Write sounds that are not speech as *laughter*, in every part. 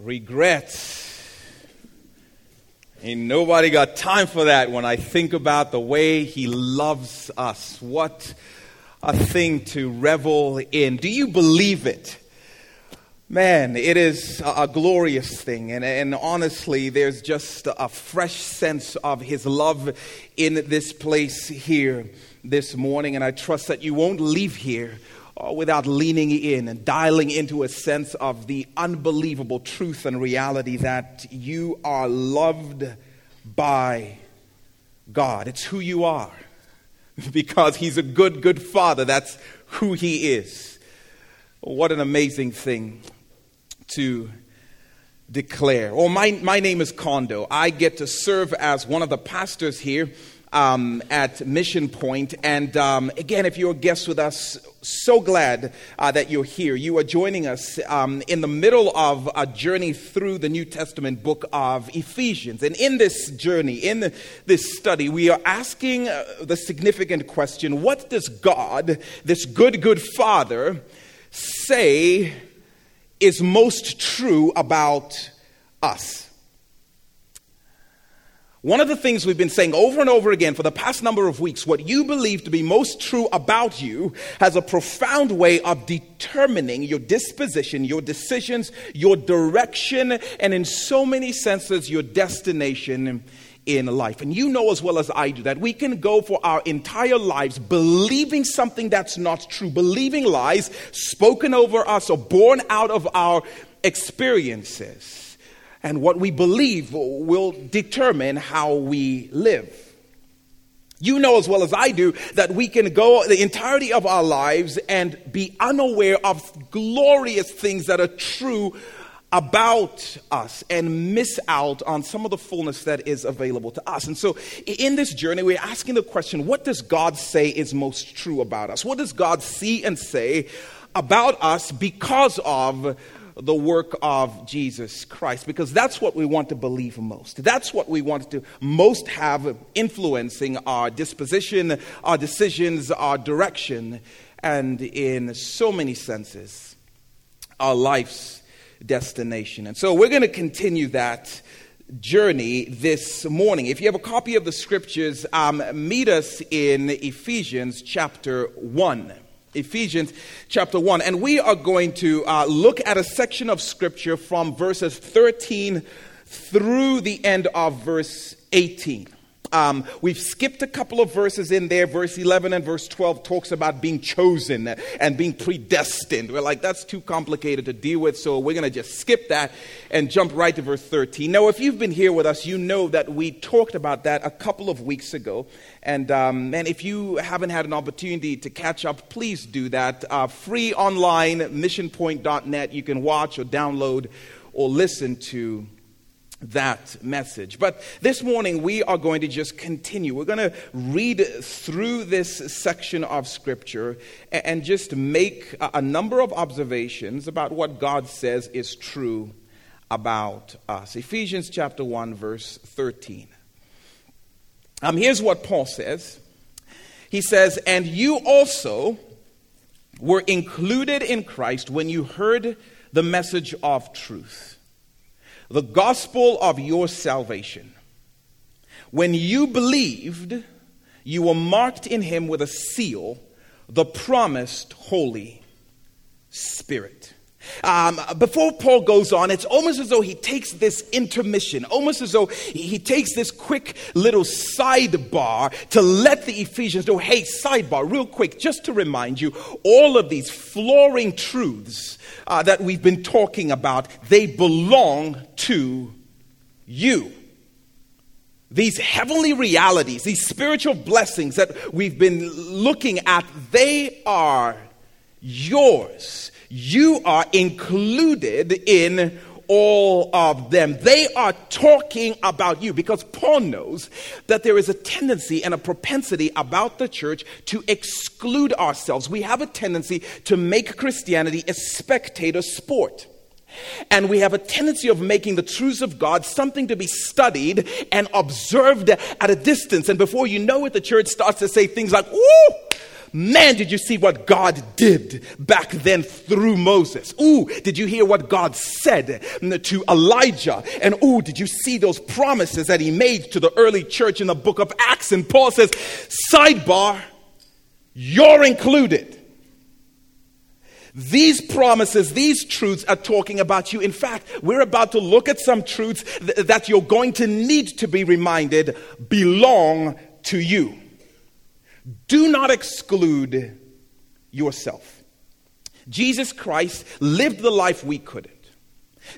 Regret. Ain't nobody got time for that when I think about the way he loves us. What a thing to revel in. Do you believe it? Man, it is a, glorious thing. And, and honestly, there's just a fresh sense of his love in this place here this morning. And I trust that you won't leave here Uh, without leaning in and dialing into a sense of the unbelievable truth and reality that you are loved by God. It's who you are *laughs* because He's a good, good Father. That's who He is. What an amazing thing to declare. Well, my, my name is Kondo. I get to serve as one of the pastors here um, at Mission Point. And um, again, if you're a guest with us, so glad uh, that you're here. You are joining us um, in the middle of a journey through the New Testament book of Ephesians. And in this journey, in this study, we are asking uh, the significant question what does God, this good, good Father, say is most true about us? One of the things we've been saying over and over again for the past number of weeks, what you believe to be most true about you has a profound way of determining your disposition, your decisions, your direction, and in so many senses, your destination in life. And you know as well as I do that we can go for our entire lives believing something that's not true, believing lies spoken over us or born out of our experiences and what we believe will determine how we live. You know as well as I do that we can go the entirety of our lives and be unaware of glorious things that are true about us and miss out on some of the fullness that is available to us. And so, in this journey, we're asking the question what does God say is most true about us? What does God see and say about us because of the work of Jesus Christ because that's what we want to believe most. That's what we want to most have influencing our disposition, our decisions, our direction, and in so many senses, our life's destination. And so we're going to continue that journey this morning. If you have a copy of the scriptures, um, meet us in Ephesians chapter 1. Ephesians chapter 1. And we are going to uh, look at a section of scripture from verses 13 through the end of verse 18. Um, we've skipped a couple of verses in there. Verse 11 and verse 12 talks about being chosen and being predestined. We're like, that's too complicated to deal with, so we're going to just skip that and jump right to verse 13. Now, if you've been here with us, you know that we talked about that a couple of weeks ago. And, um, and if you haven't had an opportunity to catch up, please do that. Uh, free online, missionpoint.net. You can watch or download or listen to that message. But this morning we are going to just continue. We're going to read through this section of Scripture and just make a number of observations about what God says is true about us. Ephesians chapter 1, verse 13. Um, here's what Paul says He says, And you also were included in Christ when you heard the message of truth the gospel of your salvation. When you believed, you were marked in him with a seal, the promised Holy Spirit. Um, before Paul goes on, it's almost as though he takes this intermission, almost as though he takes this quick little sidebar to let the Ephesians know hey, sidebar, real quick, just to remind you, all of these flooring truths uh, that we've been talking about, they belong to you. These heavenly realities, these spiritual blessings that we've been looking at, they are yours. You are included in all of them. They are talking about you because Paul knows that there is a tendency and a propensity about the church to exclude ourselves. We have a tendency to make Christianity a spectator sport. And we have a tendency of making the truths of God something to be studied and observed at a distance. And before you know it, the church starts to say things like, Ooh, Man, did you see what God did back then through Moses? Ooh, did you hear what God said to Elijah? And ooh, did you see those promises that he made to the early church in the book of Acts? And Paul says, sidebar, you're included. These promises, these truths are talking about you. In fact, we're about to look at some truths th- that you're going to need to be reminded belong to you. Do not exclude yourself. Jesus Christ lived the life we couldn't.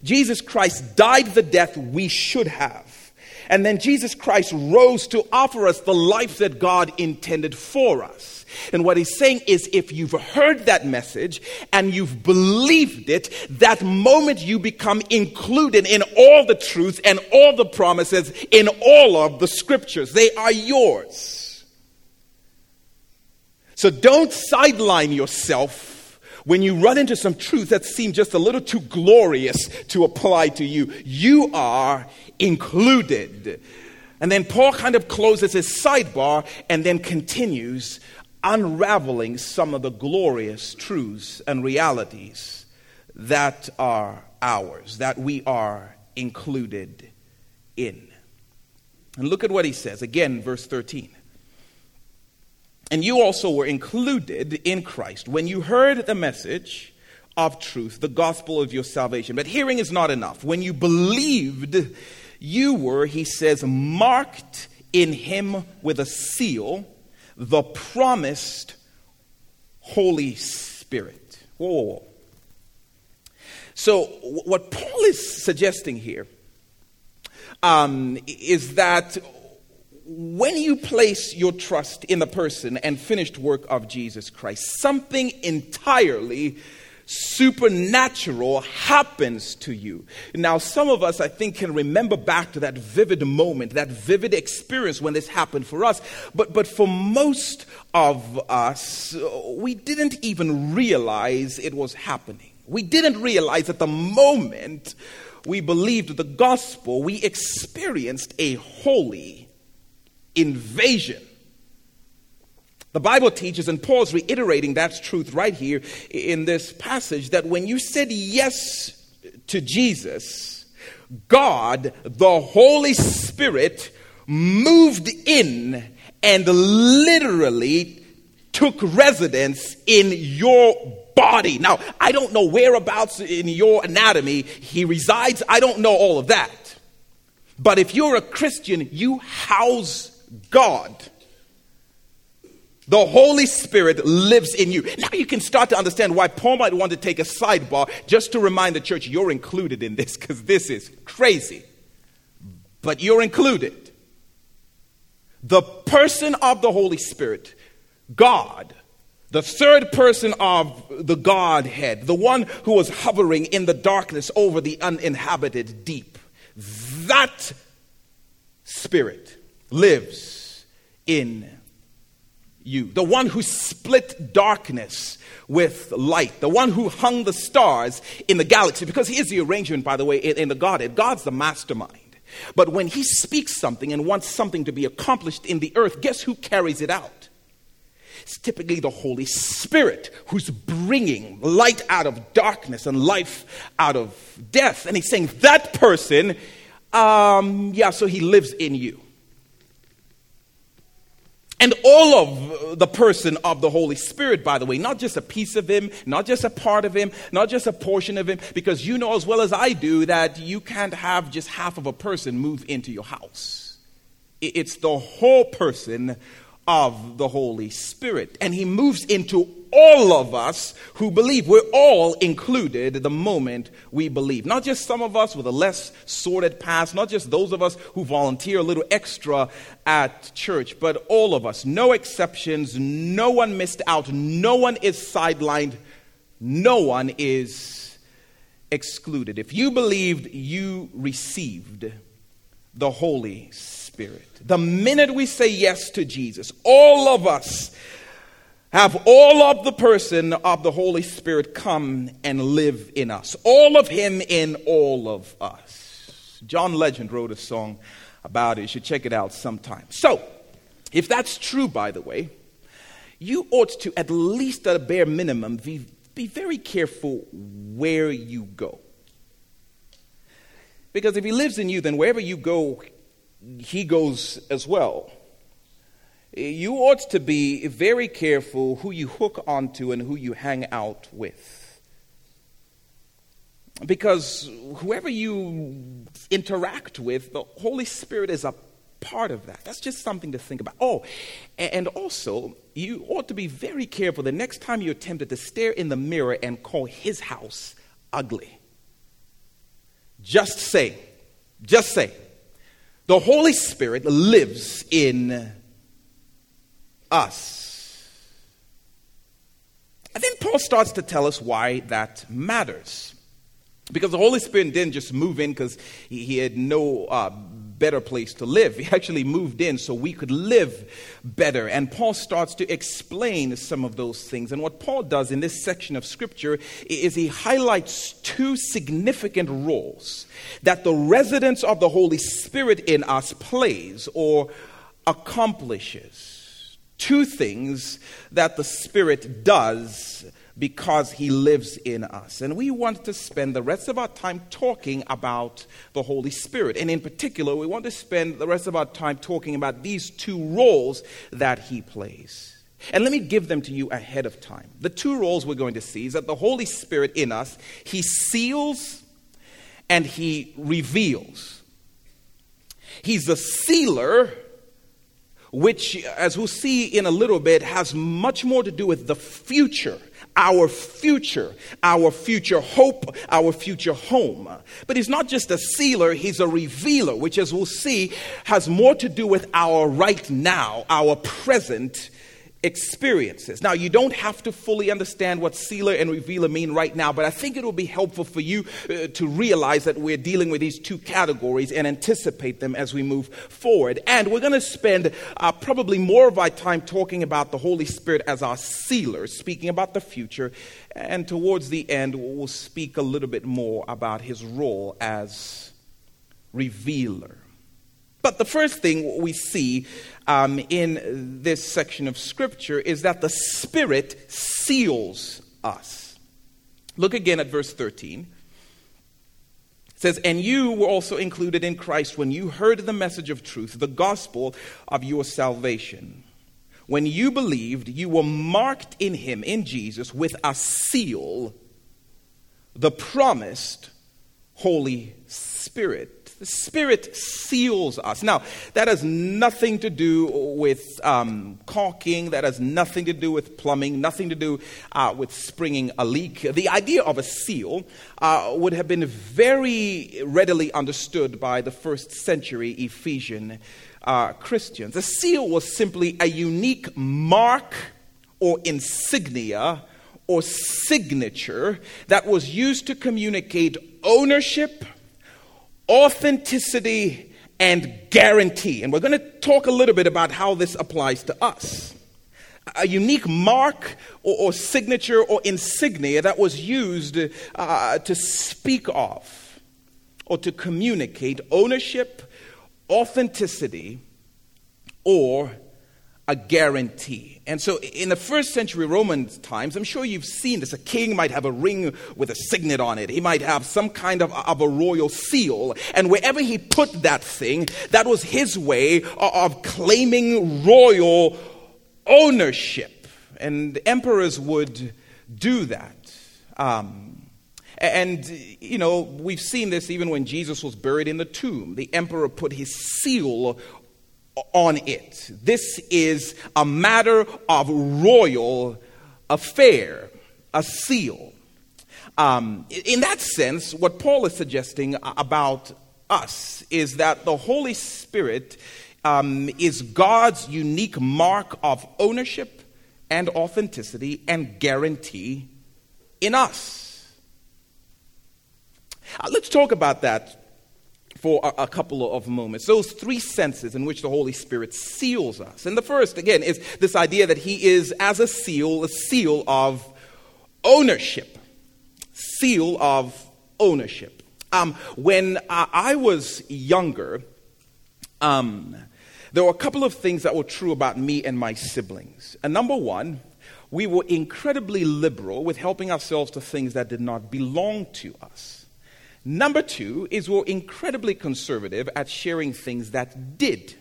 Jesus Christ died the death we should have. And then Jesus Christ rose to offer us the life that God intended for us. And what he's saying is if you've heard that message and you've believed it, that moment you become included in all the truths and all the promises in all of the scriptures. They are yours. So don't sideline yourself when you run into some truth that seems just a little too glorious to apply to you. You are included. And then Paul kind of closes his sidebar and then continues unraveling some of the glorious truths and realities that are ours, that we are included in. And look at what he says again, verse 13. And you also were included in Christ when you heard the message of truth, the gospel of your salvation. But hearing is not enough. When you believed, you were, he says, marked in him with a seal the promised Holy Spirit. Whoa, whoa, whoa. So, what Paul is suggesting here um, is that when you place your trust in the person and finished work of Jesus Christ, something entirely supernatural happens to you. Now, some of us, I think, can remember back to that vivid moment, that vivid experience when this happened for us. But, but for most of us, we didn't even realize it was happening. We didn't realize at the moment we believed the gospel, we experienced a holy invasion the Bible teaches, and Paul's reiterating that truth right here in this passage, that when you said yes to Jesus, God, the Holy Spirit, moved in and literally took residence in your body. Now, I don't know whereabouts in your anatomy he resides. I don't know all of that. But if you're a Christian, you house God. The Holy Spirit lives in you. Now you can start to understand why Paul might want to take a sidebar just to remind the church you're included in this because this is crazy. But you're included. The person of the Holy Spirit, God, the third person of the Godhead, the one who was hovering in the darkness over the uninhabited deep, that Spirit lives in you, the one who split darkness with light, the one who hung the stars in the galaxy, because he is the arrangement, by the way, in, in the Godhead. God's the mastermind. But when he speaks something and wants something to be accomplished in the earth, guess who carries it out? It's typically the Holy Spirit who's bringing light out of darkness and life out of death. And he's saying, that person, um, yeah, so he lives in you. And all of the person of the Holy Spirit, by the way, not just a piece of Him, not just a part of Him, not just a portion of Him, because you know as well as I do that you can't have just half of a person move into your house. It's the whole person of the Holy Spirit. And He moves into all of us who believe. We're all included the moment we believe. Not just some of us with a less sordid past, not just those of us who volunteer a little extra at church, but all of us. No exceptions. No one missed out. No one is sidelined. No one is excluded. If you believed, you received the Holy Spirit. The minute we say yes to Jesus, all of us have all of the person of the Holy Spirit come and live in us. All of Him in all of us. John Legend wrote a song about it. You should check it out sometime. So, if that's true, by the way, you ought to, at least at a bare minimum, be, be very careful where you go. Because if he lives in you, then wherever you go, he goes as well. You ought to be very careful who you hook onto and who you hang out with. Because whoever you interact with, the Holy Spirit is a part of that. That's just something to think about. Oh, and also, you ought to be very careful the next time you're tempted to stare in the mirror and call his house ugly. Just say, just say, the Holy Spirit lives in us. And then Paul starts to tell us why that matters. Because the Holy Spirit didn't just move in because he, had no uh, better place to live. *laughs* He actually moved in so we could live better. And Paul starts to explain some of those things. And what Paul does in this section of Scripture is he highlights two significant roles that the residence of the Holy Spirit in us plays or accomplishes. Two things that the Spirit does because he lives in us. And we want to spend the rest of our time talking about the Holy Spirit. And in particular, we want to spend the rest of our time talking about these two roles that he plays. And let me give them to you ahead of time. The two roles we're going to see is that the Holy Spirit in us, he seals and he reveals. He's a sealer which, as we'll see in a little bit, has much more to do with the future our future, our future hope, our future home. But he's not just a sealer, he's a revealer, which, as we'll see, has more to do with our right now, our present experiences. Now, you don't have to fully understand what sealer and revealer mean right now, but I think it will be helpful for you uh, to realize that we're dealing with these two categories and anticipate them as we move forward. And we're going to spend uh, probably more of our time talking about the Holy Spirit as our sealer, speaking about the future. And towards the end, we'll speak a little bit more about his role as revealer. But the first thing we see um, in this section of Scripture is that the Spirit seals us. Look again at verse 13. It says, And you were also included in Christ when you heard the message of truth, the gospel of your salvation. When you believed, you were marked in him, in Jesus, with a seal, the promised Holy Spirit. The Spirit seals us. Now, that has nothing to do with um, caulking, that has nothing to do with plumbing, nothing to do uh, with springing a leak. The idea of a seal uh, would have been very readily understood by the first century Ephesian uh, Christians. A seal was simply a unique mark or insignia or signature that was used to communicate ownership authenticity and guarantee. And we're going to talk a little bit about how this applies to us. A unique mark or, or signature or insignia that was used uh, to speak of or to communicate ownership, authenticity, or a guarantee. And so in the first century Roman times, I'm sure you've seen this. A king might have a ring with a signet on it. He might have some kind of, of a royal seal. And wherever he put that thing, that was his way of claiming royal ownership. And emperors would do that. Um, and, you know, we've seen this even when Jesus was buried in the tomb. The emperor put his seal on it. This is a matter of royal affair, a seal. Um, in that sense, what Paul is suggesting about us is that the Holy Spirit um, is God's unique mark of ownership and authenticity and guarantee in us. Uh, let's talk about that for a, a, couple of moments. Those three senses in which the Holy Spirit seals us. And the first, again, is this idea that He is, as a seal, a seal of ownership. Seal of ownership. Um, when uh, I was younger, um, there were a couple of things that were true about me and my siblings. And number one, we were incredibly liberal with helping ourselves to things that did not belong to us. Number two is we're incredibly conservative at sharing things that did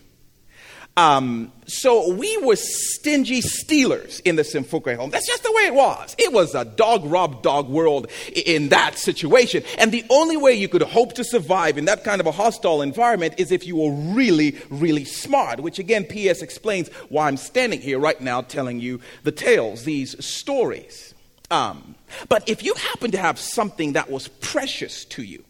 um, so we were stingy stealers in the Simfukwe home. That's just the way it was. It was a dog rob dog world in that situation. And the only way you could hope to survive in that kind of a hostile environment is if you were really, really smart, which again, P.S. explains why I'm standing here right now telling you the tales, these stories. Um, but if you happen to have something that was precious to you,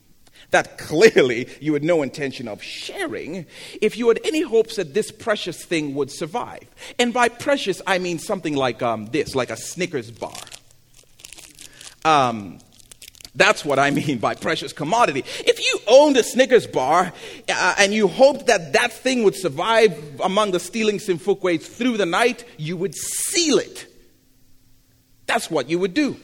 that clearly you had no intention of sharing if you had any hopes that this precious thing would survive. And by precious, I mean something like um, this, like a Snickers bar. Um, that's what I *laughs* mean by precious commodity. If you owned a Snickers bar uh, and you hoped that that thing would survive among the stealing Simfukwe's through the night, you would seal it. That's what you would do.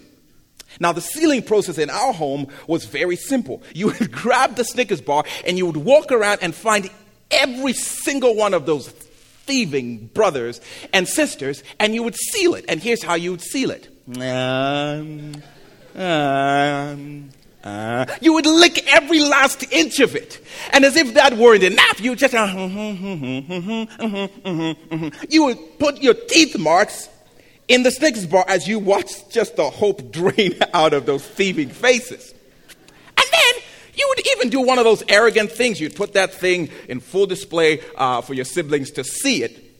Now, the sealing process in our home was very simple. You would *laughs* grab the Snickers bar and you would walk around and find every single one of those thieving brothers and sisters, and you would seal it. And here's how you would seal it. Um, um, uh, you would lick every last inch of it. And as if that weren't enough, you just, uh, hmm, hmm, hmm, you would put your teeth marks in the Snickers bar as you watch just the hope *laughs* drain out of those thieving faces. And then you would even do one of those arrogant things. You'd put that thing in full display uh, for your siblings to see it.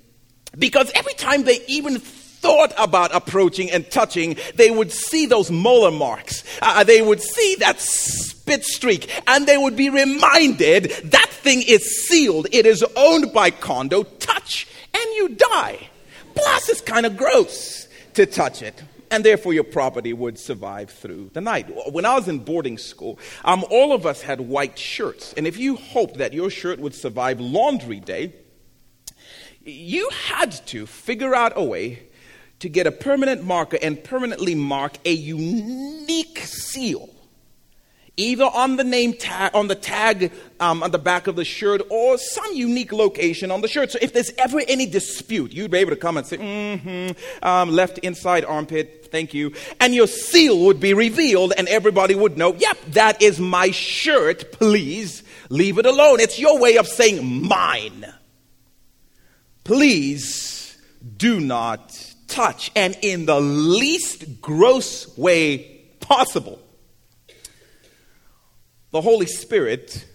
Because every time they even thought about approaching and touching, they would see those molar marks. Uh, they would see that spit streak, and they would be reminded that thing is sealed. It is owned by Kondo. Touch, and you die. Plus, it's kind of gross to touch it and therefore your property would survive through the night. When I was in boarding school, um, all of us had white shirts, and if you hoped that your shirt would survive laundry day, you had to figure out a way to get a permanent marker and permanently mark a unique seal either on the name tag, on the tag um, on the back of the shirt, or some unique location on the shirt. So if there's ever any dispute, you'd be able to come and say, mm-hmm, um, left inside armpit, thank you. And your seal would be revealed, and everybody would know, yep, that is my shirt, please leave it alone. It's your way of saying mine. Please do not touch. And in the least gross way possible, the Holy Spirit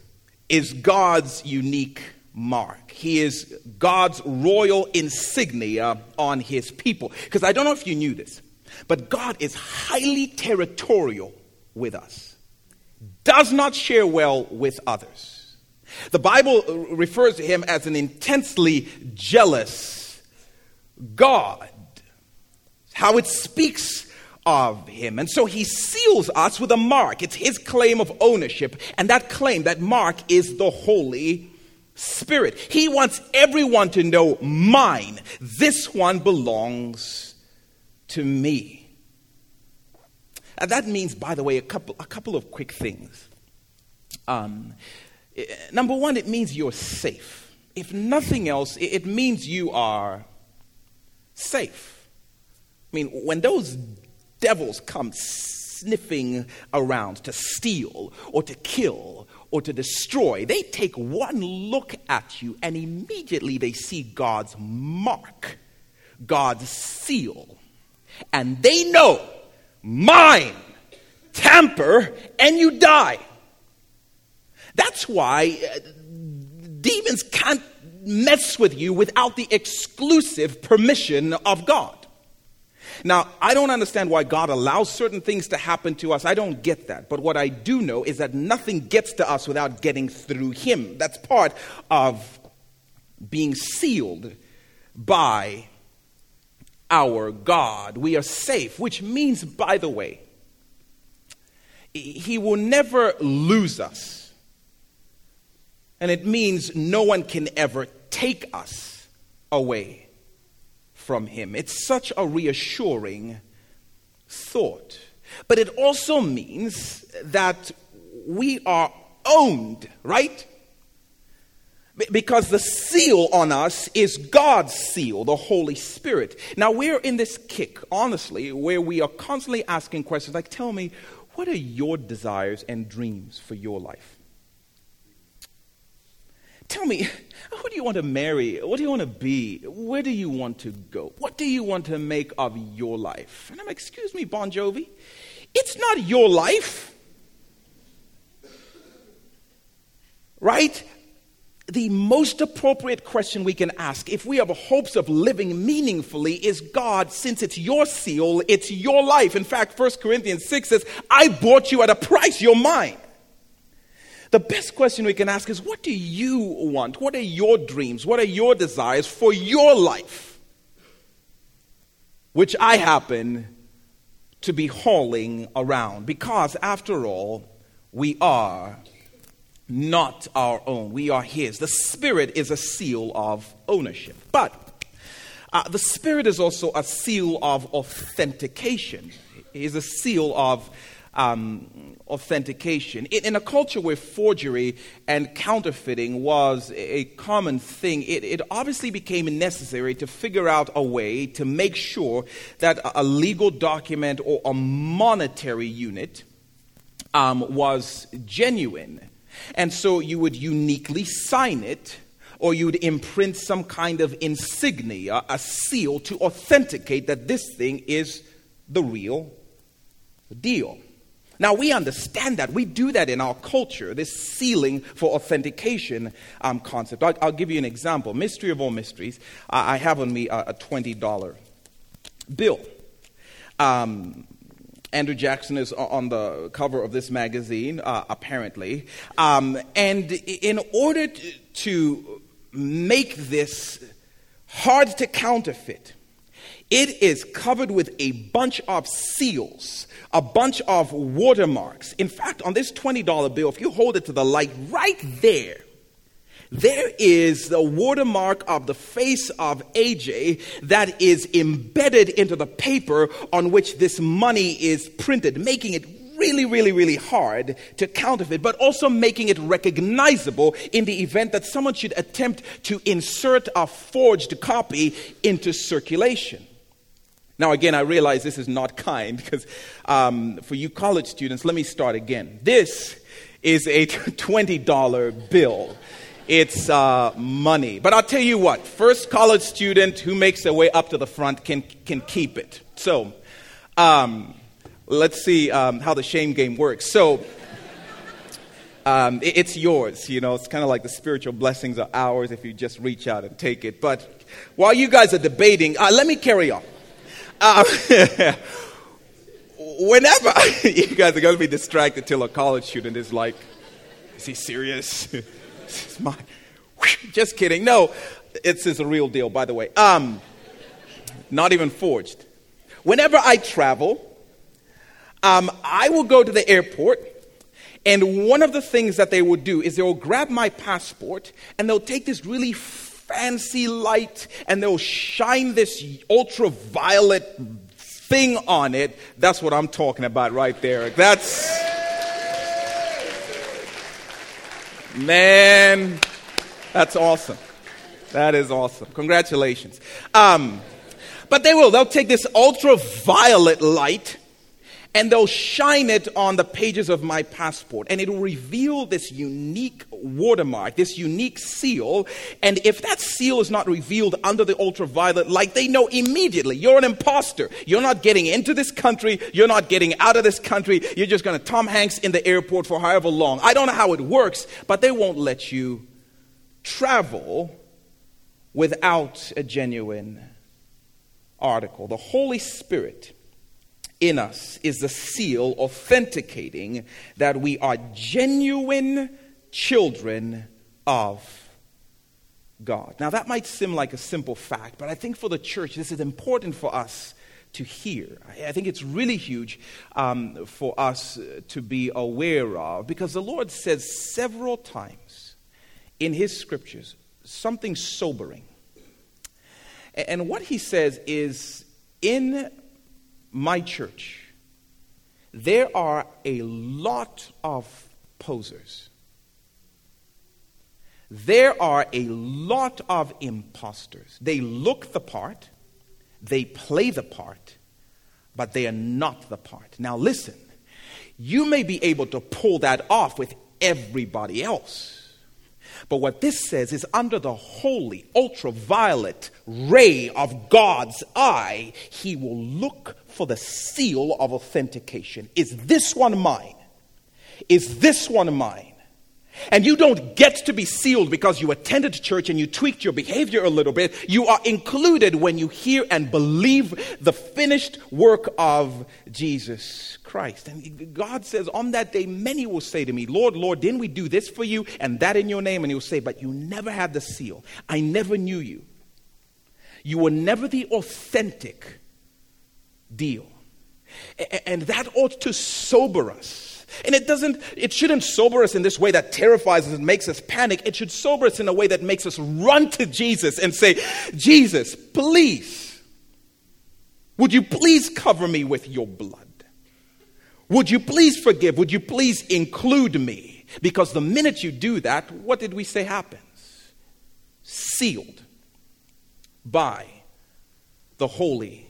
is God's unique mark. He is God's royal insignia on his people. Because I don't know if you knew this, but God is highly territorial with us, does not share well with others. The Bible refers to him as an intensely jealous God. How it speaks of him. And so he seals us with a mark. It's his claim of ownership. And that claim, that mark, is the Holy Spirit. He wants everyone to know mine. This one belongs to me. And that means, by the way, a couple, a couple of quick things. Um, eh, number one, it means you're safe. If nothing else, it means you are safe. I mean, when those devils come sniffing around to steal or to kill or to destroy, they take one look at you and immediately they see God's mark, God's seal. And they know, mine, tamper, and you die. That's why uh, demons can't mess with you without the exclusive permission of God. Now, I don't understand why God allows certain things to happen to us. I don't get that. But what I do know is that nothing gets to us without getting through Him. That's part of being sealed by our God. We are safe, which means, by the way, He will never lose us. And it means no one can ever take us away from him. It's such a reassuring thought. But it also means that we are owned, right? Because the seal on us is God's seal, the Holy Spirit. Now, we're in this kick, honestly, where we are constantly asking questions like, Tell me, what are your desires and dreams for your life? Tell me, who do you want to marry? What do you want to be? Where do you want to go? What do you want to make of your life? And I'm like, excuse me, Bon Jovi, it's not your life. Right? The most appropriate question we can ask if we have hopes of living meaningfully is God, since it's your seal, it's your life. In fact, 1 Corinthians 6 says, I bought you at a price, you're mine. The best question we can ask is what do you want? What are your dreams? What are your desires for your life? Which I happen to be hauling around because, after all, we are not our own. We are His. The Spirit is a seal of ownership. But uh, the Spirit is also a seal of authentication, it is a seal of um, authentication. In, a culture where forgery and counterfeiting was a common thing, it, it, obviously became necessary to figure out a way to make sure that a, legal document or a monetary unit um, was genuine. And so you would uniquely sign it or you would imprint some kind of insignia, a seal, to authenticate that this thing is the real deal. Now, we understand that. We do that in our culture, this sealing for authentication um, concept. I'll, I'll, give you an example. Mystery of all mysteries. I have on me a, a $20 bill. Um, Andrew Jackson is on the cover of this magazine, uh, apparently. Um, and in order to make this hard to counterfeit, it is covered with a bunch of seals, a bunch of watermarks. In fact, on this $20 bill, if you hold it to the light right there, there is the watermark of the face of AJ that is embedded into the paper on which this money is printed, making it really, really, really hard to counterfeit, but also making it recognizable in the event that someone should attempt to insert a forged copy into circulation. Now, again, I realize this is not kind because um, for you college students, let me start again. This is a *laughs* $20 bill. It's uh, money. But I'll tell you what, first college student who makes their way up to the front can, can keep it. So, um, let's see um, how the shame game works. So, um, it, it's yours. You know, it's kind of like the spiritual blessings are ours if you just reach out and take it. But while you guys are debating, uh, let me carry on. Uh, *laughs* whenever *laughs* you guys are going to be distracted till a college student is like, is he serious? *laughs* is my, just kidding. No, it's, it's a real deal, by the way. Um, not even forged. Whenever I travel, um, I will go to the airport, and one of the things that they will do is they will grab my passport and they'll take this really fancy light and they'll shine this ultraviolet thing on it. That's what I'm talking about right there. That's. Man, that's awesome. That is awesome. Congratulations. Um, but they will. They'll take this ultraviolet light and they'll shine it on the pages of my passport. And it'll reveal this unique watermark this unique seal. And if that seal is not revealed under the ultraviolet light they know immediately you're an imposter. You're not getting into this country. You're not getting out of this country. You're just going to tom hanks in the airport for however long. I don't know how it works but they won't let you travel without a genuine article. The holy spirit in us is the seal authenticating that we are genuine children of God. Now, that might seem like a simple fact, but I think for the church, this is important for us to hear. I think it's really huge um, for us to be aware of because the Lord says several times in His scriptures something sobering. And what He says is, in my church, there are a lot of posers. there are a lot of imposters. They look the part, they play the part, but they are not the part. Now, listen, you may be able to pull that off with everybody else. But what this says is under the holy, ultraviolet ray of God's eye, he will look for the seal of authentication. Is this one mine? Is this one mine? And you don't get to be sealed because you attended church and you tweaked your behavior a little bit. You are included when you hear and believe the finished work of Jesus Christ. And God says, On that day, many will say to me, Lord, Lord, didn't we do this for you and that in your name? And He'll say, But you never had the seal. I never knew you. You were never the authentic deal. And that ought to sober us and it doesn't, it shouldn't sober us in this way that terrifies us and makes us panic. It should sober us in a way that makes us run to Jesus and say, Jesus, please, would you please cover me with your blood? Would you please forgive? Would you please include me? Because the minute you do that, what did we say happens? Sealed by the Holy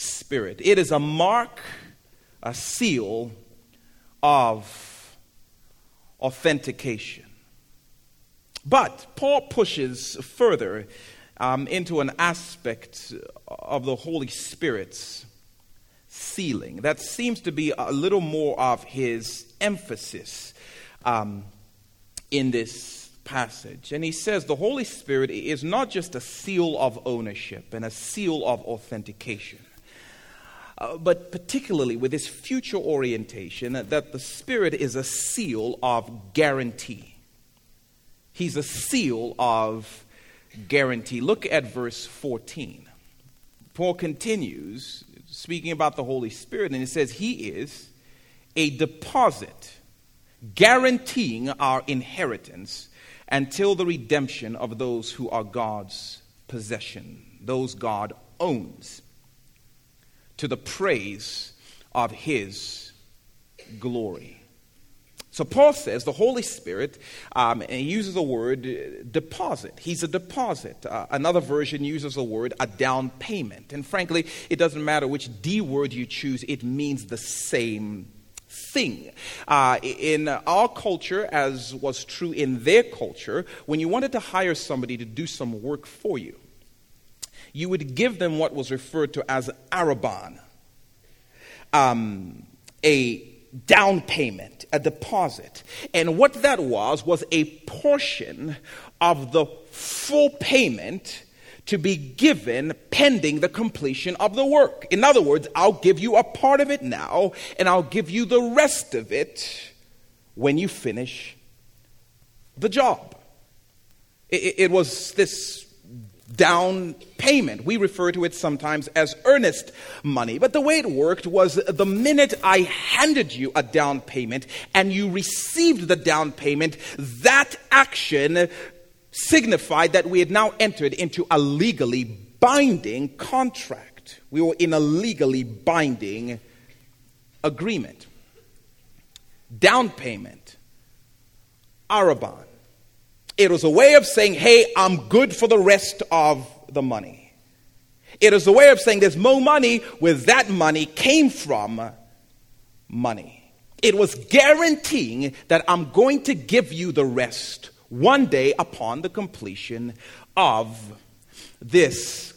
Spirit. It is a mark, a seal of authentication. But Paul pushes further um, into an aspect of the Holy Spirit's sealing. That seems to be a little more of his emphasis um, in this passage. And he says the Holy Spirit is not just a seal of ownership and a seal of authentication. Uh, but particularly with this future orientation, that the Spirit is a seal of guarantee. He's a seal of guarantee. Look at verse 14. Paul continues speaking about the Holy Spirit, and he says, He is a deposit guaranteeing our inheritance until the redemption of those who are God's possession, those God owns to the praise of his glory. So Paul says the Holy Spirit, um, and he uses the word deposit. He's a deposit. Uh, another version uses the word a down payment. And frankly, it doesn't matter which D word you choose, it means the same thing. Uh, in our culture, as was true in their culture, when you wanted to hire somebody to do some work for you, you would give them what was referred to as arrabon, um, a down payment, a deposit. And what that was, was a portion of the full payment to be given pending the completion of the work. In other words, I'll give you a part of it now, and I'll give you the rest of it when you finish the job. It, it was this down payment. We refer to it sometimes as earnest money. But the way it worked was the minute I handed you a down payment and you received the down payment, that action signified that we had now entered into a legally binding contract. We were in a legally binding agreement. Down payment, arrabon it was a way of saying, hey, I'm good for the rest of the money. It is a way of saying there's more money where that money came from money. It was guaranteeing that I'm going to give you the rest one day upon the completion of this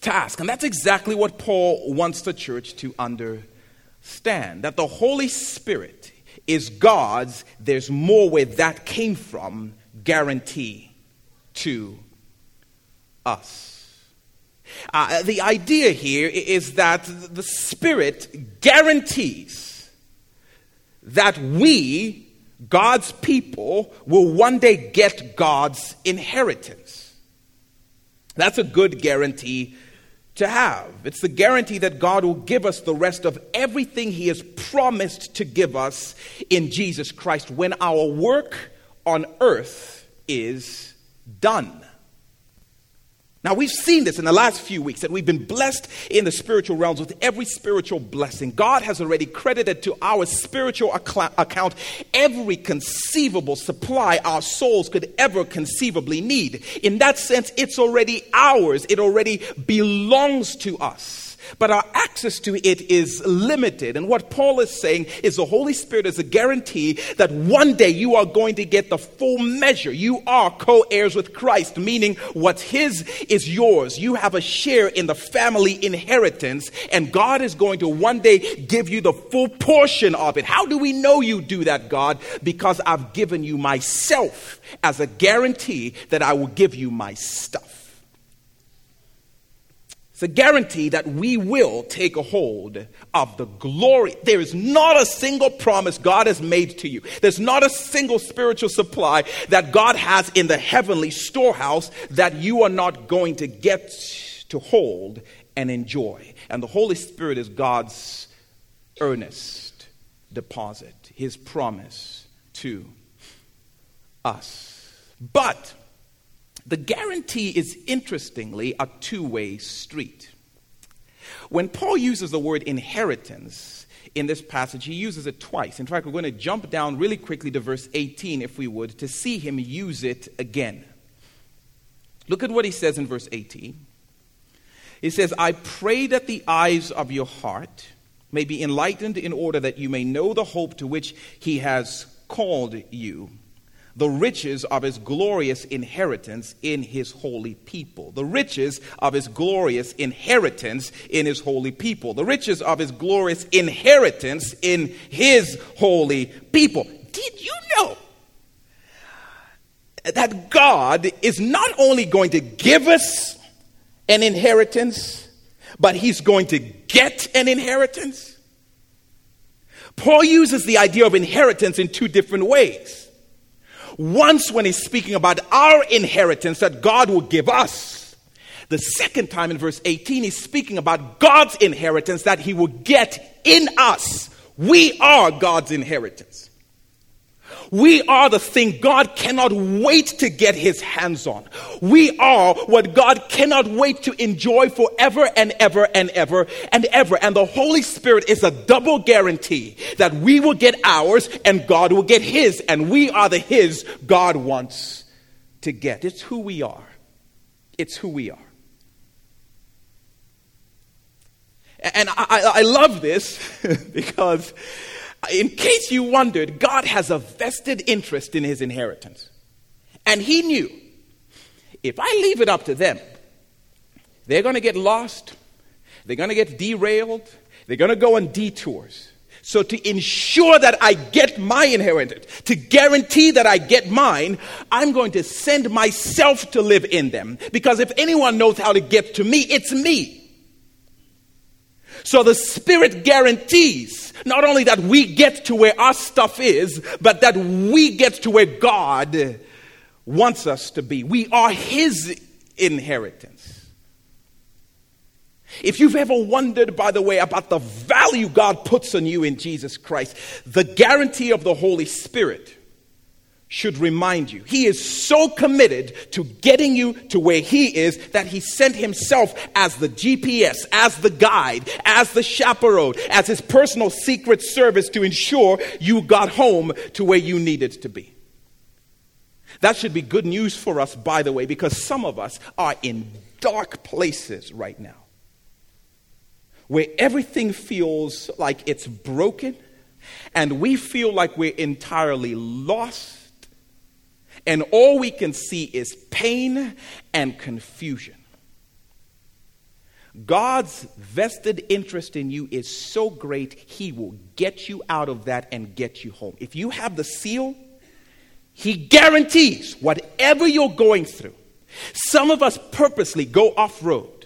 task. And that's exactly what Paul wants the church to understand that the Holy Spirit is God's, there's more where that came from guarantee to us. Uh, the idea here is that the Spirit guarantees that we, God's people, will one day get God's inheritance. That's a good guarantee to have. It's the guarantee that God will give us the rest of everything He has promised to give us in Jesus Christ when our work on earth is done. Now, we've seen this in the last few weeks that we've been blessed in the spiritual realms with every spiritual blessing. God has already credited to our spiritual account every conceivable supply our souls could ever conceivably need. In that sense, it's already ours, it already belongs to us but our access to it is limited. And what Paul is saying is the Holy Spirit is a guarantee that one day you are going to get the full measure. You are co heirs with Christ, meaning what's His is yours. You have a share in the family inheritance, and God is going to one day give you the full portion of it. How do we know you do that, God? Because I've given you myself as a guarantee that I will give you my stuff. A guarantee that we will take a hold of the glory. There is not a single promise God has made to you. There's not a single spiritual supply that God has in the heavenly storehouse that you are not going to get to hold and enjoy. And the Holy Spirit is God's earnest deposit, His promise to us. But the guarantee is interestingly a two way street. When Paul uses the word inheritance in this passage, he uses it twice. In fact, we're going to jump down really quickly to verse 18, if we would, to see him use it again. Look at what he says in verse 18. He says, I pray that the eyes of your heart may be enlightened in order that you may know the hope to which he has called you the riches of his glorious inheritance in his holy people. The riches of his glorious inheritance in his holy people. The riches of his glorious inheritance in his holy people. Did you know that God is not only going to give us an inheritance, but he's going to get an inheritance? Paul uses the idea of inheritance in two different ways. Once, when he's speaking about our inheritance that God will give us. The second time in verse 18, he's speaking about God's inheritance that he will get in us. We are God's inheritance. We are the thing God cannot wait to get his hands on. We are what God cannot wait to enjoy forever and ever and ever and ever. And the Holy Spirit is a double guarantee that we will get ours and God will get his. And we are the his God wants to get. It's who we are. It's who we are. And I, I, love this *laughs* because in case you wondered, God has a vested interest in his inheritance. And he knew if I leave it up to them, they're going to get lost, they're going to get derailed, they're going to go on detours. So, to ensure that I get my inheritance, to guarantee that I get mine, I'm going to send myself to live in them. Because if anyone knows how to get to me, it's me. So the Spirit guarantees not only that we get to where our stuff is, but that we get to where God wants us to be. We are His inheritance. If you've ever wondered, by the way, about the value God puts on you in Jesus Christ, the guarantee of the Holy Spirit should remind you. He is so committed to getting you to where He is that He sent Himself as the GPS, as the guide, as the chaperone, as His personal secret service to ensure you got home to where you needed to be. That should be good news for us, by the way, because some of us are in dark places right now where everything feels like it's broken and we feel like we're entirely lost and all we can see is pain and confusion. God's vested interest in you is so great, He will get you out of that and get you home. If you have the seal, He guarantees whatever you're going through. Some of us purposely go off road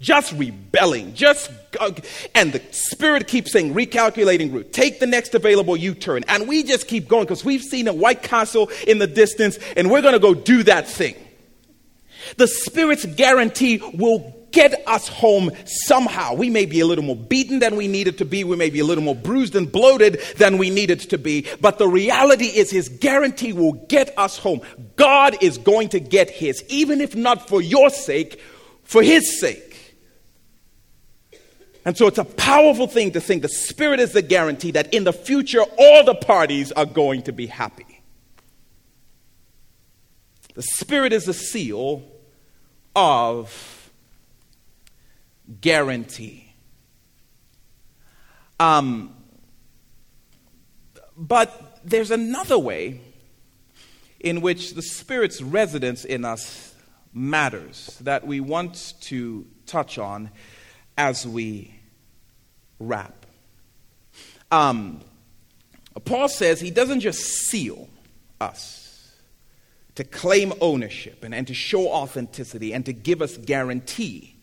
just rebelling, just, and the Spirit keeps saying, recalculating route, take the next available U turn. And we just keep going because we've seen a White Castle in the distance and we're going to go do that thing. The Spirit's guarantee will get us home somehow. We may be a little more beaten than we needed to be. We may be a little more bruised and bloated than we needed to be. But the reality is, His guarantee will get us home. God is going to get His, even if not for your sake, for His sake. And so it's a powerful thing to think the Spirit is the guarantee that in the future all the parties are going to be happy. The Spirit is the seal of guarantee. Um, but there's another way in which the Spirit's residence in us matters that we want to touch on as we wrap. Um, Paul says he doesn't just seal us to claim ownership and, and to show authenticity and to give us guarantee.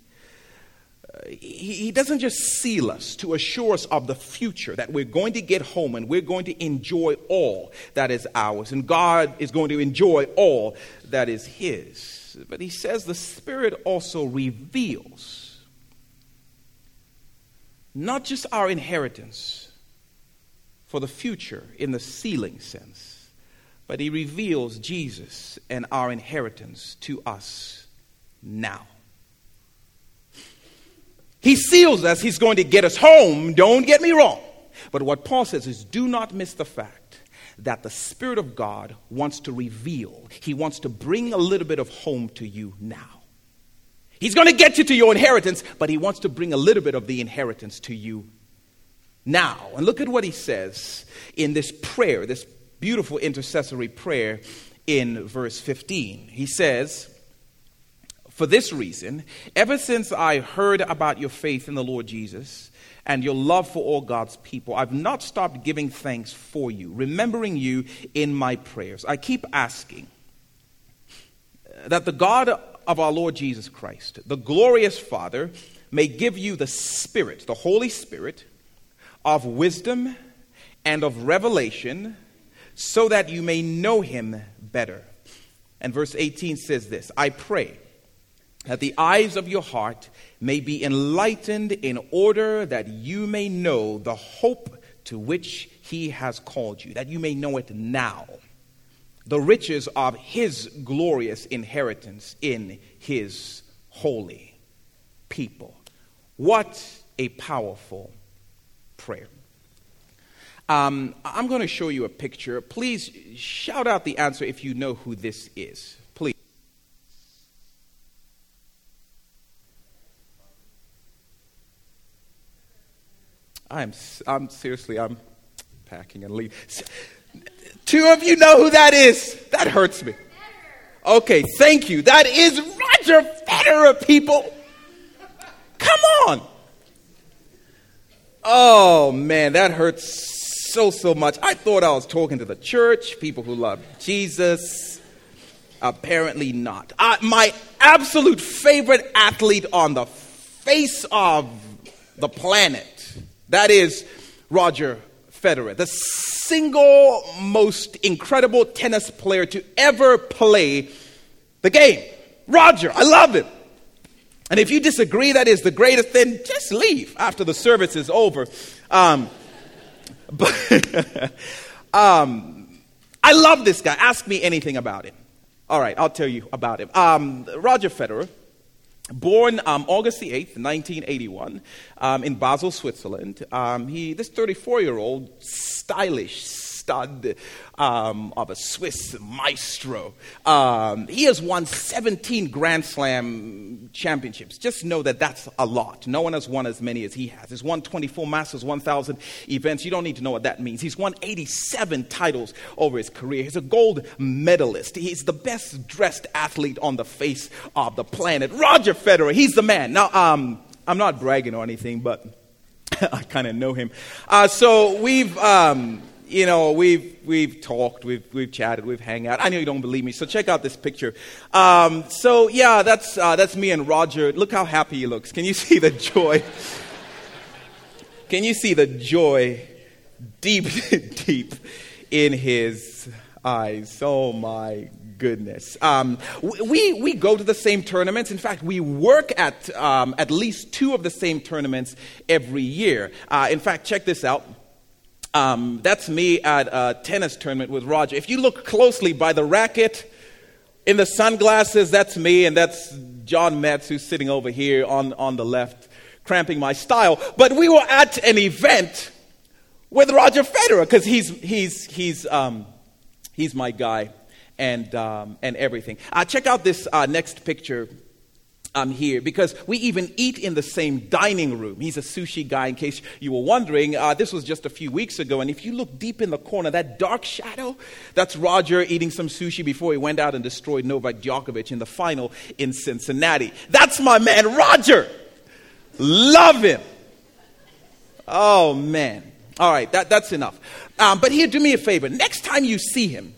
He doesn't just seal us to assure us of the future, that we're going to get home and we're going to enjoy all that is ours, and God is going to enjoy all that is His. But he says the Spirit also reveals not just our inheritance for the future in the sealing sense, but he reveals Jesus and our inheritance to us now. He seals us, he's going to get us home, don't get me wrong. But what Paul says is do not miss the fact that the Spirit of God wants to reveal, he wants to bring a little bit of home to you now. He's going to get you to your inheritance, but he wants to bring a little bit of the inheritance to you now. And look at what he says in this prayer, this beautiful intercessory prayer in verse 15. He says, For this reason, ever since I heard about your faith in the Lord Jesus, and your love for all God's people. I've not stopped giving thanks for you, remembering you in my prayers. I keep asking that the God of our Lord Jesus Christ, the glorious Father, may give you the Spirit, the Holy Spirit, of wisdom and of revelation, so that you may know him better. And verse 18 says this I pray that the eyes of your heart may be enlightened in order that you may know the hope to which he has called you, that you may know it now the riches of his glorious inheritance in his holy people. What a powerful prayer. Um, I'm going to show you a picture. Please shout out the answer if you know who this is. Please. I'm, I'm seriously, I'm packing and leaving. Two of you know who that is. That hurts me. Okay, thank you. That is Roger Federer, people. Come on. Oh, man, that hurts so, so much. I thought I was talking to the church, people who love Jesus. Apparently not. My absolute favorite athlete on the face of the planet. That is Roger Federer, the single most incredible tennis player to ever play the game. Roger, I love him. And if you disagree that is the greatest, then just leave after the service is over. Um, *laughs* but *laughs* um, I love this guy. Ask me anything about him. All right, I'll tell you about him. Um, Roger Federer Born um, August the 8th, 1981, um, in Basel, Switzerland, um, he, this 34 year old stylish stud um, of a Swiss maestro. Um, he has won 17 Grand Slam championships. Just know that that's a lot. No one has won as many as he has. He's won 24 Masters, 1,000 events. You don't need to know what that means. He's won 87 titles over his career. He's a gold medalist. He's the best dressed athlete on the face of the planet. Roger Federer, he's the man. Now, um, I'm not bragging or anything, but *laughs* I kind of know him. Uh, so we've. Um, you know, we've, we've talked, we've, we've chatted, we've hung out. I know you don't believe me, so check out this picture. Um, so, yeah, that's, uh, that's me and Roger. Look how happy he looks. Can you *laughs* see the joy? Can you see the joy deep, *laughs* deep in his eyes? Oh, my goodness. Um, we, we go to the same tournaments. In fact, we work at um, at least two of the same tournaments every year. Uh, in fact, check this out. Um, that's me at a tennis tournament with Roger. If you look closely by the racket, in the sunglasses, that's me, and that's John Metz, who's sitting over here on, on the left, cramping my style. But we were at an event with Roger Federer because he's, he's, he's, um, he's my guy and, um, and everything. Uh, check out this uh, next picture I'm here because we even eat in the same dining room. He's a sushi guy, in case you were wondering. Uh, this was just a few weeks ago, and if you look deep in the corner, that dark shadow, that's Roger eating some sushi before he went out and destroyed Novak Djokovic in the final in Cincinnati. That's my man, Roger. Love him. Oh, man. All right, that, that's enough. Um, but here, do me a favor. Next time you see him,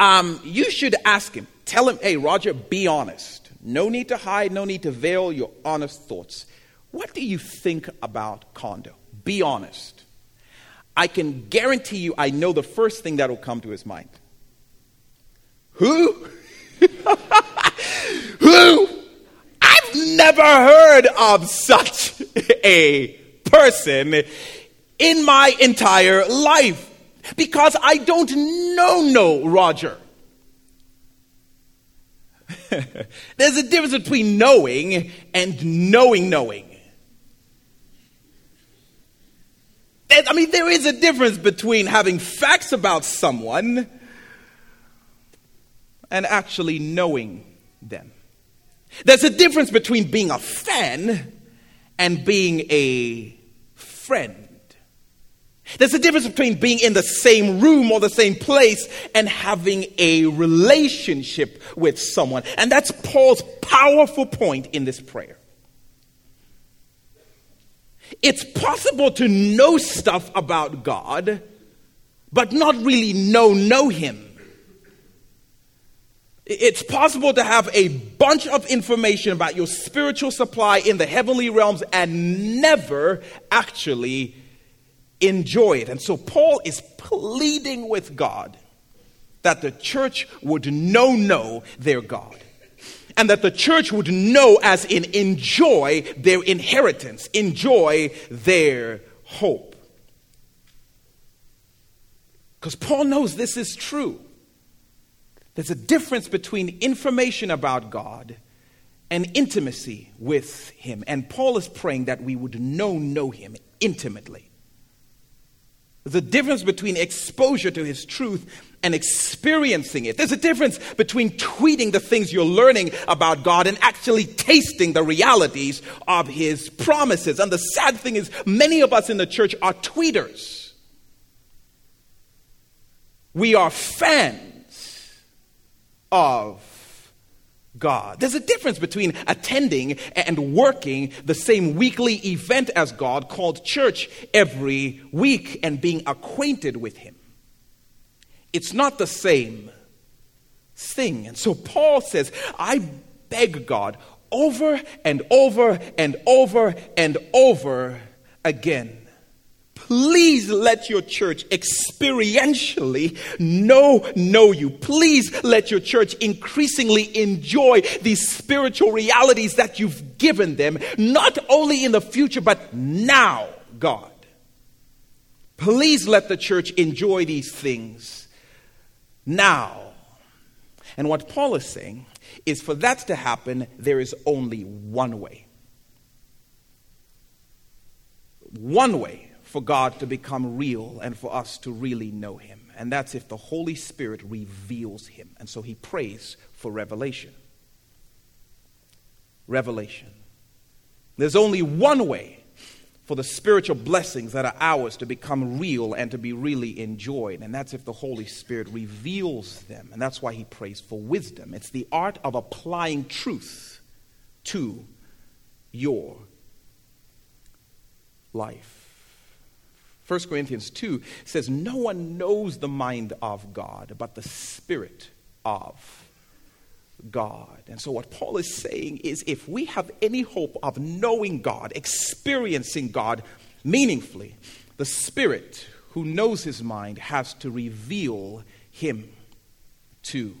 um, you should ask him, tell him, hey, Roger, be honest. No need to hide, no need to veil your honest thoughts. What do you think about Kondo? Be honest. I can guarantee you, I know the first thing that will come to his mind. Who? *laughs* Who? I've never heard of such a person in my entire life because I don't know no Roger. *laughs* There's a difference between knowing and knowing knowing. I mean, there is a difference between having facts about someone and actually knowing them. There's a difference between being a fan and being a friend. There's a difference between being in the same room or the same place and having a relationship with someone. And that's Paul's powerful point in this prayer. It's possible to know stuff about God, but not really know know him. It's possible to have a bunch of information about your spiritual supply in the heavenly realms and never actually enjoy it. And so Paul is pleading with God that the church would know know their God. And that the church would know as in enjoy their inheritance, enjoy their hope. Because Paul knows this is true. There's a difference between information about God and intimacy with Him. And Paul is praying that we would know know Him intimately. A difference between exposure to His truth and experiencing it. There's a difference between tweeting the things you're learning about God and actually tasting the realities of His promises. And the sad thing is, many of us in the church are tweeters. We are fans of God. There's a difference between attending and working the same weekly event as God called church every week and being acquainted with Him. It's not the same thing. And so Paul says, I beg God over and over and over and over again Please let your church experientially know, know you. Please let your church increasingly enjoy these spiritual realities that you've given them, not only in the future, but now, God. Please let the church enjoy these things now. And what Paul is saying is for that to happen, there is only one way. One way for God to become real and for us to really know Him. And that's if the Holy Spirit reveals Him. And so he prays for revelation. Revelation. There's only one way for the spiritual blessings that are ours to become real and to be really enjoyed. And that's if the Holy Spirit reveals them. And that's why he prays for wisdom. It's the art of applying truth to your life. 1 Corinthians 2 says, No one knows the mind of God, but the Spirit of God. And so, what Paul is saying is if we have any hope of knowing God, experiencing God meaningfully, the Spirit who knows his mind has to reveal him to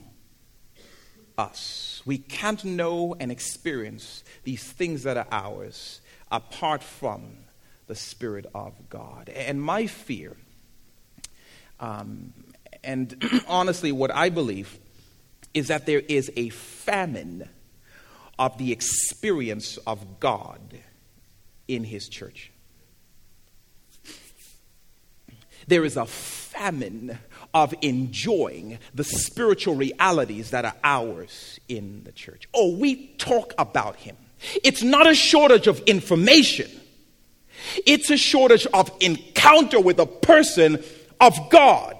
us. We can't know and experience these things that are ours apart from the Spirit of God. And my fear, um, and *clears throat* honestly, what I believe, is that there is a famine of the experience of God in His church. There is a famine of enjoying the spiritual realities that are ours in the church. Oh, we talk about Him. It's not a shortage of information, it's a shortage of encounter with a person of God.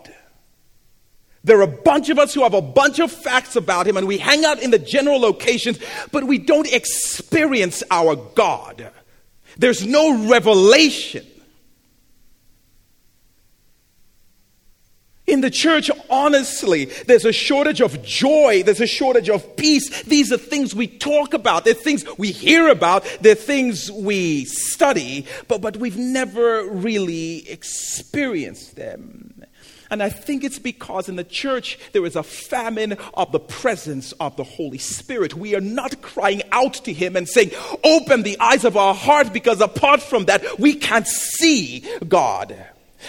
There are a bunch of us who have a bunch of facts about him and we hang out in the general locations, but we don't experience our God. There's no revelation. In the church, honestly, there's a shortage of joy. There's a shortage of peace. These are things we talk about. They're things we hear about. They're things we study, but, but we've never really experienced them. And I think it's because in the church there is a famine of the presence of the Holy Spirit. We are not crying out to Him and saying, Open the eyes of our heart, because apart from that, we can't see God.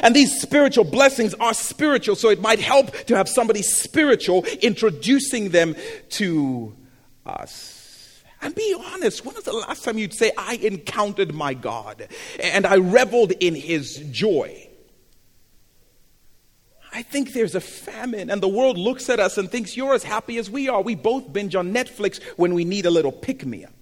And these spiritual blessings are spiritual, so it might help to have somebody spiritual introducing them to us. And be honest, when was the last time you'd say, I encountered my God and I reveled in his joy? I think there's a famine, and the world looks at us and thinks you're as happy as we are. We both binge on Netflix when we need a little pick me up.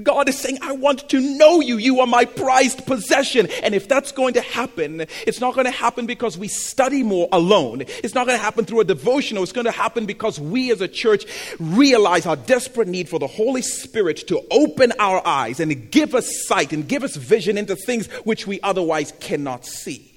God is saying, I want to know you. You are my prized possession. And if that's going to happen, it's not going to happen because we study more alone. It's not going to happen through a devotional. It's going to happen because we as a church realize our desperate need for the Holy Spirit to open our eyes and give us sight and give us vision into things which we otherwise cannot see.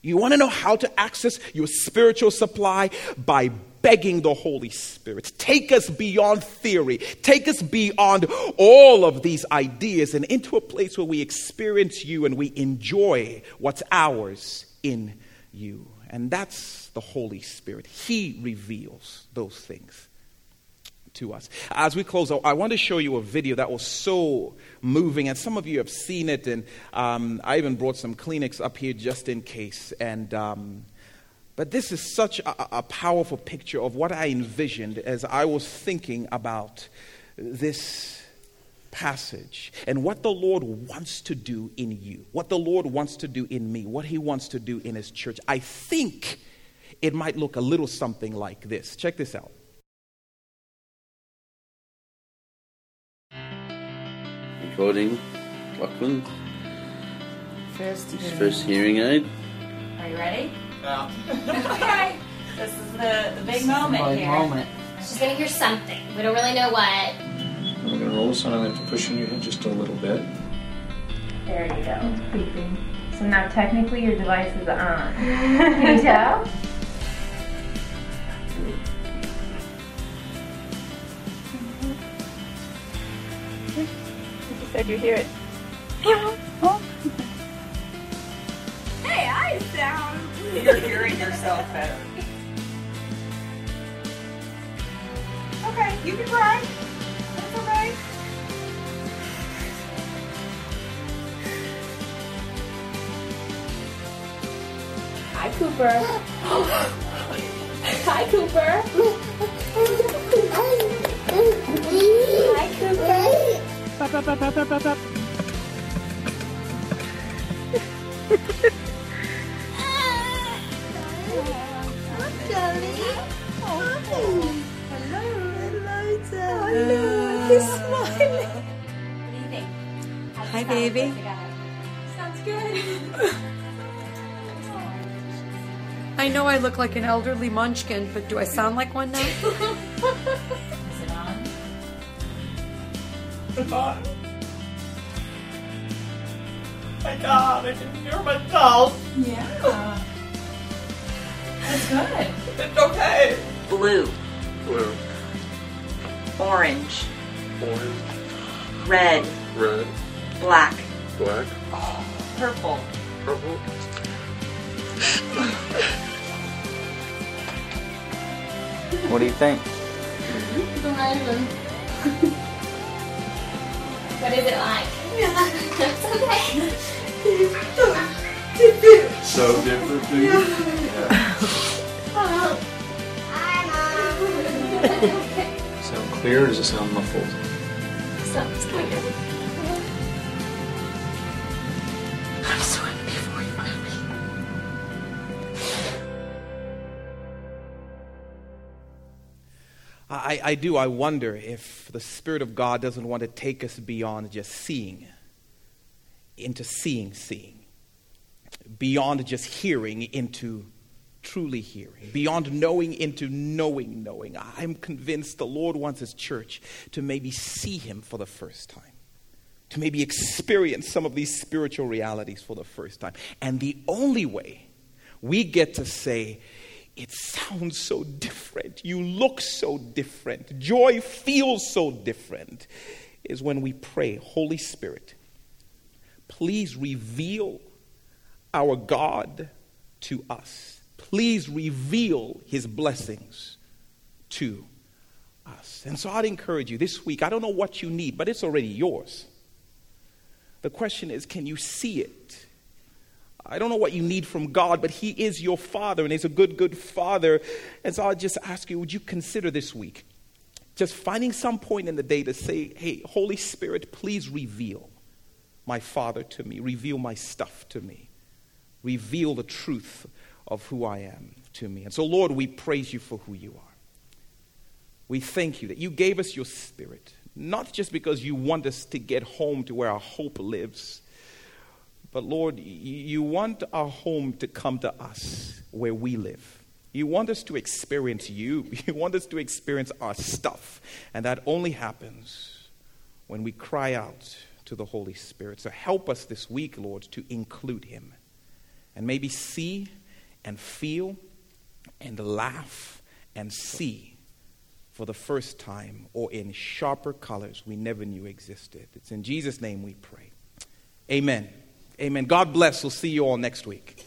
You want to know how to access your spiritual supply? By begging the Holy Spirit. Take us beyond theory. Take us beyond all of these ideas and into a place where we experience you and we enjoy what's ours in you. And that's the Holy Spirit. He reveals those things to us. As we close, I want to show you a video that was so moving, and some of you have seen it. And um, I even brought some Kleenex up here just in case. And um, but this is such a, a, powerful picture of what I envisioned as I was thinking about this passage and what the Lord wants to do in you, what the Lord wants to do in me, what He wants to do in His church. I think it might look a little something like this. Check this out. Recording, Lachlan. First hearing. First hearing aid. Are you ready? Yeah. *laughs* okay. This is the, the big moment Big here. moment. She's gonna hear something. We don't really know what. We're gonna roll this on. I'm gonna push in your head just a little bit. There you go. Beeping. So now technically your device is on. *laughs* Can you tell? You said you hear it. Hey, I sound. You're hearing yourself better. Okay, you can cry. That's okay. Hi, Cooper. *gasps* Hi, Cooper. Hi, Cooper. *laughs* What do you think? Hi, baby. Sounds good. I know I look like an elderly munchkin, but do I sound like one now? Is it on? My God, I can hear myself. Yeah. That's good. It's okay. blue, Blue, orange, orange, red, red, black, black, oh, purple, purple, What do you think? Amazing. *laughs* what is it like? That's okay. So different, dude. *laughs* Sound clear or does it sound muffled? Sounds clear. I'm so happy for you, Mommy. I, I do. I wonder if the Spirit of God doesn't want to take us beyond just seeing, into seeing, seeing, beyond just hearing, into truly hearing, beyond knowing, into knowing, knowing. I'm convinced the Lord wants His church to maybe see Him for the first time, to maybe experience some of these spiritual realities for the first time. And the only way we get to say, it sounds so different. You look so different. Joy feels so different. Is when we pray, Holy Spirit, please reveal our God to us. Please reveal his blessings to us. And so I'd encourage you this week, I don't know what you need, but it's already yours. The question is, can you see it? I don't know what you need from God, but He is your Father, and He's a good, good Father. And so I'll just ask you, would you consider this week just finding some point in the day to say, hey, Holy Spirit, please reveal my Father to me, reveal my stuff to me, reveal the truth of who I am to me. And so, Lord, we praise you for who you are. We thank you that you gave us your Spirit, not just because you want us to get home to where our hope lives but Lord, you want our home to come to us where we live. You want us to experience you. *laughs* You want us to experience our stuff. And that only happens when we cry out to the Holy Spirit. So help us this week, Lord, to include Him and maybe see and feel and laugh and see for the first time or in sharper colors we never knew existed. It's in Jesus' name we pray. Amen. Amen. God bless. We'll see you all next week.